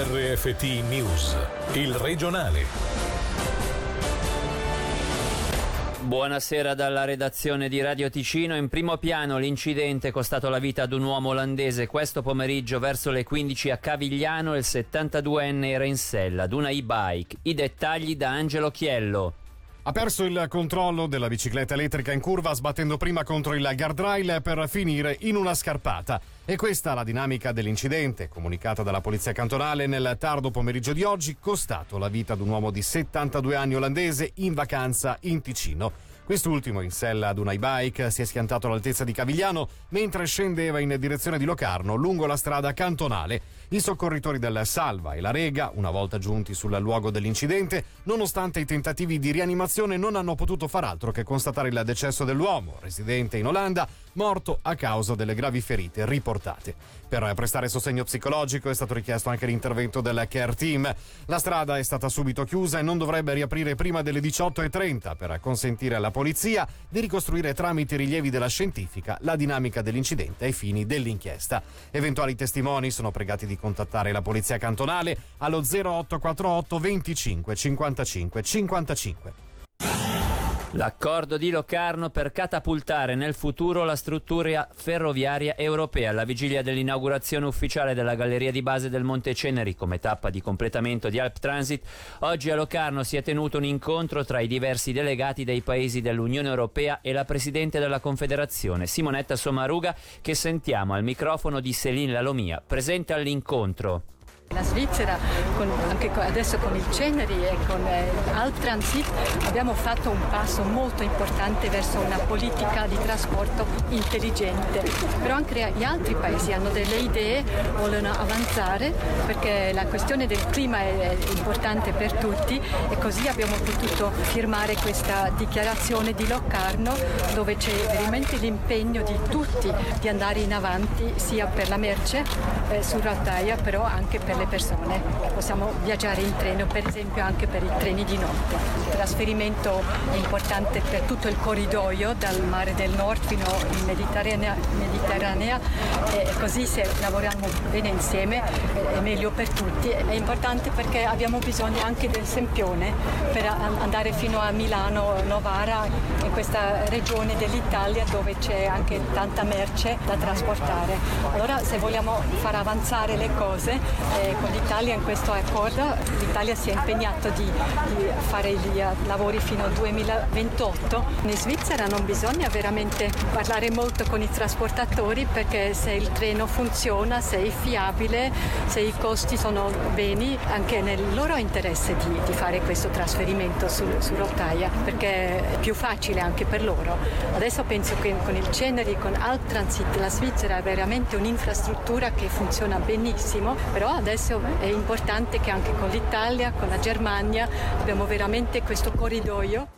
RFT News, il regionale. Buonasera dalla redazione di Radio Ticino. In primo piano l'incidente è costato la vita ad un uomo olandese. Questo pomeriggio verso le 15 a Cavigliano il 72enne era in sella ad una e-bike. I dettagli da Angelo Chiello. Ha perso il controllo della bicicletta elettrica in curva sbattendo prima contro il guardrail per finire in una scarpata. E questa la dinamica dell'incidente, comunicata dalla polizia cantonale nel tardo pomeriggio di oggi, costato la vita ad un uomo di 72 anni olandese in vacanza in Ticino. Quest'ultimo, in sella ad una e-bike, si è schiantato all'altezza di Cavigliano mentre scendeva in direzione di Locarno lungo la strada cantonale. I soccorritori del Salva e la Rega, una volta giunti sul luogo dell'incidente, nonostante i tentativi di rianimazione, non hanno potuto far altro che constatare il decesso dell'uomo, residente in Olanda, morto a causa delle gravi ferite riportate. Per prestare sostegno psicologico è stato richiesto anche l'intervento del Care Team. La strada è stata subito chiusa e non dovrebbe riaprire prima delle 18.30 per consentire alla polizia di ricostruire tramite i rilievi della scientifica la dinamica dell'incidente ai fini dell'inchiesta. Eventuali testimoni sono pregati di contattare la polizia cantonale allo 0848 25 55 55. L'accordo di Locarno per catapultare nel futuro la struttura ferroviaria europea alla vigilia dell'inaugurazione ufficiale della galleria di base del Monte Ceneri come tappa di completamento di Alp Transit, oggi a Locarno si è tenuto un incontro tra i diversi delegati dei paesi dell'Unione Europea e la Presidente della Confederazione, Simonetta Sommaruga, che sentiamo al microfono di Céline Lalomia, presente all'incontro. La Svizzera, con, anche adesso con il Ceneri e con eh, Alptransit, abbiamo fatto un passo molto importante verso una politica di trasporto intelligente. Però anche gli altri paesi hanno delle idee, vogliono avanzare perché la questione del clima è, è importante per tutti e così abbiamo potuto firmare questa dichiarazione di Locarno dove c'è veramente l'impegno di tutti di andare in avanti sia per la merce eh, su rotaia però anche per le persone possiamo viaggiare in treno, per esempio anche per i treni di notte. Il trasferimento è importante per tutto il corridoio dal mare del nord fino in Mediterranea, Mediterranea e così se lavoriamo bene insieme è meglio per tutti. È importante perché abbiamo bisogno anche del Sempione per andare fino a Milano, Novara, in questa regione dell'Italia dove c'è anche tanta merce da trasportare. Allora se vogliamo far avanzare le cose eh, con l'Italia in questo accordo. L'Italia si è impegnato di, di fare i lavori fino al 2028. In Svizzera non bisogna veramente parlare molto con i trasportatori perché se il treno funziona, se è fiabile, se i costi sono beni, anche nel loro interesse di, di fare questo trasferimento su, su, rotaia perché è più facile anche per loro. Adesso penso che con il Ceneri, con Alptransit, la Svizzera ha veramente un'infrastruttura che funziona benissimo, però adesso è importante che anche con l'Italia, con la Germania abbiamo veramente questo corridoio.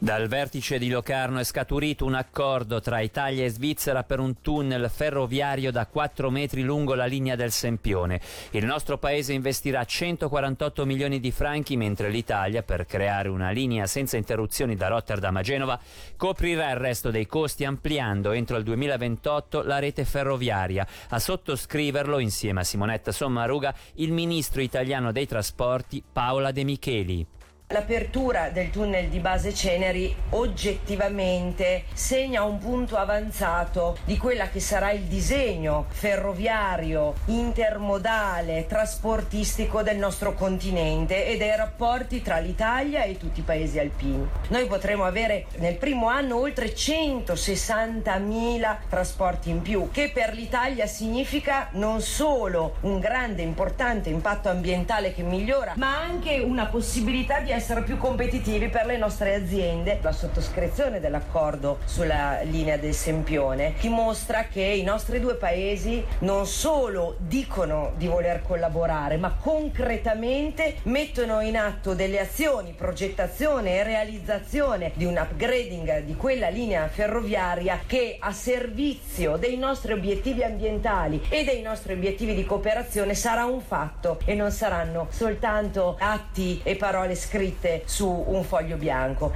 Dal vertice di Locarno è scaturito un accordo tra Italia e Svizzera per un tunnel ferroviario da 4 metri lungo la linea del Sempione. Il nostro paese investirà 148 milioni di franchi, mentre l'Italia, per creare una linea senza interruzioni da Rotterdam a Genova, coprirà il resto dei costi ampliando entro il 2028 la rete ferroviaria. A sottoscriverlo, insieme a Simonetta Sommaruga, il ministro italiano dei trasporti Paola De Micheli. L'apertura del tunnel di base Ceneri oggettivamente segna un punto avanzato di quella che sarà il disegno ferroviario, intermodale, trasportistico del nostro continente e dei rapporti tra l'Italia e tutti i paesi alpini. Noi potremo avere nel primo anno oltre 160.000 trasporti in più, che per l'Italia significa non solo un grande importante impatto ambientale che migliora, ma anche una possibilità di essere più competitivi per le nostre aziende. La sottoscrizione dell'accordo sulla linea del Sempione dimostra che i nostri due paesi non solo dicono di voler collaborare, ma concretamente mettono in atto delle azioni, progettazione e realizzazione di un upgrading di quella linea ferroviaria che a servizio dei nostri obiettivi ambientali e dei nostri obiettivi di cooperazione sarà un fatto e non saranno soltanto atti e parole scritte su un foglio bianco.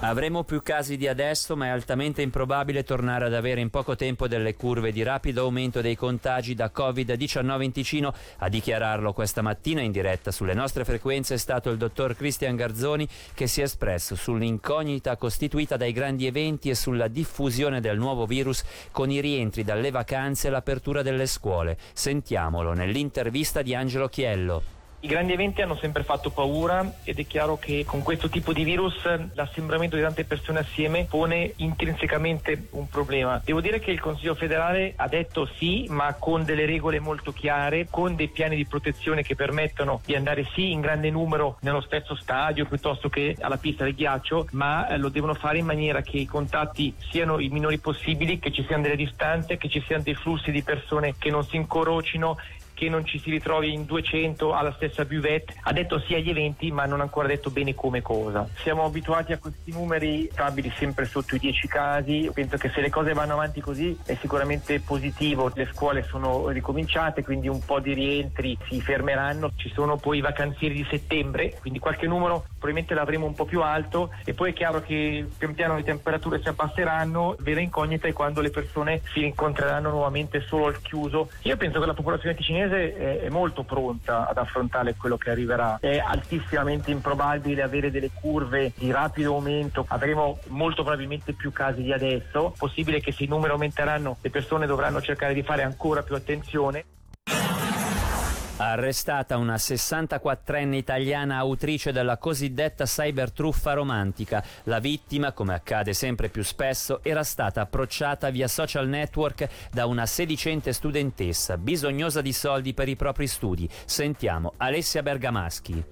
Avremo più casi di adesso, ma è altamente improbabile tornare ad avere in poco tempo delle curve di rapido aumento dei contagi da Covid-19 in Ticino. A dichiararlo questa mattina in diretta sulle nostre frequenze è stato il dottor Cristian Garzoni che si è espresso sull'incognita costituita dai grandi eventi e sulla diffusione del nuovo virus con i rientri dalle vacanze e l'apertura delle scuole. Sentiamolo nell'intervista di Angelo Chiello. I grandi eventi hanno sempre fatto paura ed è chiaro che con questo tipo di virus l'assembramento di tante persone assieme pone intrinsecamente un problema. Devo dire che il Consiglio federale ha detto sì, ma con delle regole molto chiare, con dei piani di protezione che permettono di andare sì in grande numero nello stesso stadio piuttosto che alla pista del ghiaccio, ma lo devono fare in maniera che i contatti siano i minori possibili, che ci siano delle distanze, che ci siano dei flussi di persone che non si incrocino che non ci si ritrovi in 200 alla stessa buvette. Ha detto sì agli eventi, ma non ha ancora detto bene come cosa. Siamo abituati a questi numeri stabili sempre sotto i 10 casi. Penso che se le cose vanno avanti così è sicuramente positivo. Le scuole sono ricominciate, quindi un po' di rientri si fermeranno. Ci sono poi i vacanzieri di settembre, quindi qualche numero probabilmente l'avremo un po' più alto e poi è chiaro che pian piano le temperature si abbasseranno. Vera incognita è quando le persone si incontreranno nuovamente solo al chiuso. Io penso che la popolazione ticinese è, molto pronta ad affrontare quello che arriverà. È altissimamente improbabile avere delle curve di rapido aumento, avremo molto probabilmente più casi di adesso. Possibile che se i numeri aumenteranno le persone dovranno cercare di fare ancora più attenzione. Arrestata una 64enne italiana autrice della cosiddetta cybertruffa romantica. La vittima, come accade sempre più spesso, era stata approcciata via social network da una sedicente studentessa bisognosa di soldi per i propri studi. Sentiamo Alessia Bergamaschi.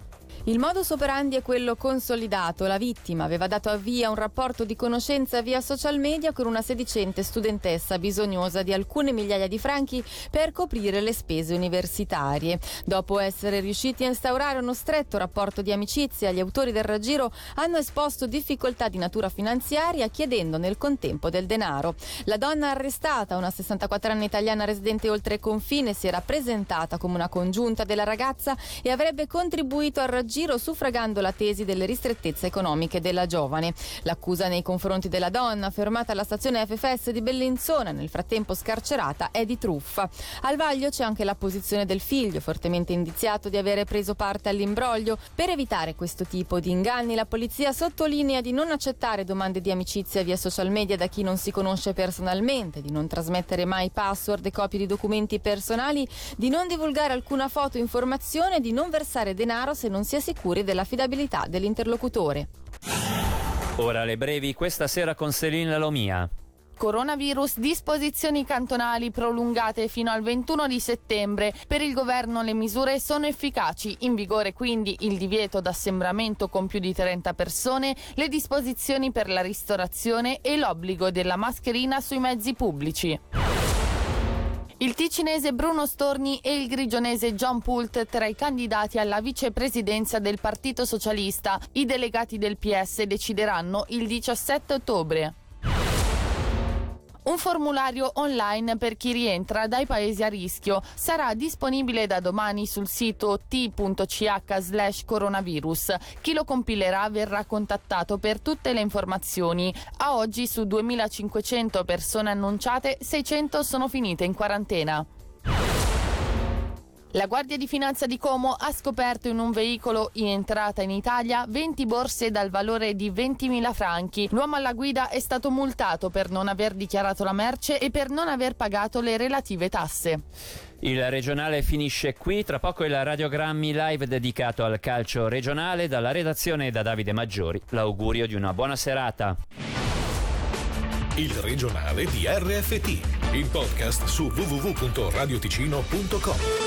Il modus operandi è quello consolidato. La vittima aveva dato a un rapporto di conoscenza via social media con una sedicente studentessa bisognosa di alcune migliaia di franchi per coprire le spese universitarie. Dopo essere riusciti a instaurare uno stretto rapporto di amicizia, gli autori del raggiro hanno esposto difficoltà di natura finanziaria chiedendo nel contempo del denaro. La donna arrestata, una 64enne italiana residente oltre confine, si era presentata come una congiunta della ragazza e avrebbe contribuito al raggiro giro suffragando la tesi delle ristrettezze economiche della giovane. L'accusa nei confronti della donna, fermata alla stazione FFS di Bellinzona, nel frattempo scarcerata, è di truffa. Al vaglio c'è anche la posizione del figlio, fortemente indiziato di avere preso parte all'imbroglio. Per evitare questo tipo di inganni, la polizia sottolinea di non accettare domande di amicizia via social media da chi non si conosce personalmente, di non trasmettere mai password e copie di documenti personali, di non divulgare alcuna foto o informazione, di non versare denaro se non si è sicuri dell'affidabilità dell'interlocutore. Ora le brevi questa sera con Selina Lomia. Coronavirus, disposizioni cantonali prolungate fino al 21 di settembre. Per il governo le misure sono efficaci, in vigore quindi il divieto d'assembramento con più di 30 persone, le disposizioni per la ristorazione e l'obbligo della mascherina sui mezzi pubblici. Il ticinese Bruno Storni e il grigionese John Pult tra i candidati alla vicepresidenza del Partito Socialista. I delegati del PS decideranno il 17 ottobre. Un formulario online per chi rientra dai paesi a rischio sarà disponibile da domani sul sito t.ch coronavirus. Chi lo compilerà verrà contattato per tutte le informazioni. A oggi su 2500 persone annunciate 600 sono finite in quarantena. La Guardia di Finanza di Como ha scoperto in un veicolo in entrata in Italia 20 borse dal valore di 20.000 franchi. L'uomo alla guida è stato multato per non aver dichiarato la merce e per non aver pagato le relative tasse. Il regionale finisce qui, tra poco il radiogrammi live dedicato al calcio regionale dalla redazione da Davide Maggiori. L'augurio di una buona serata. Il regionale di RFT, il podcast su www.radioticino.com.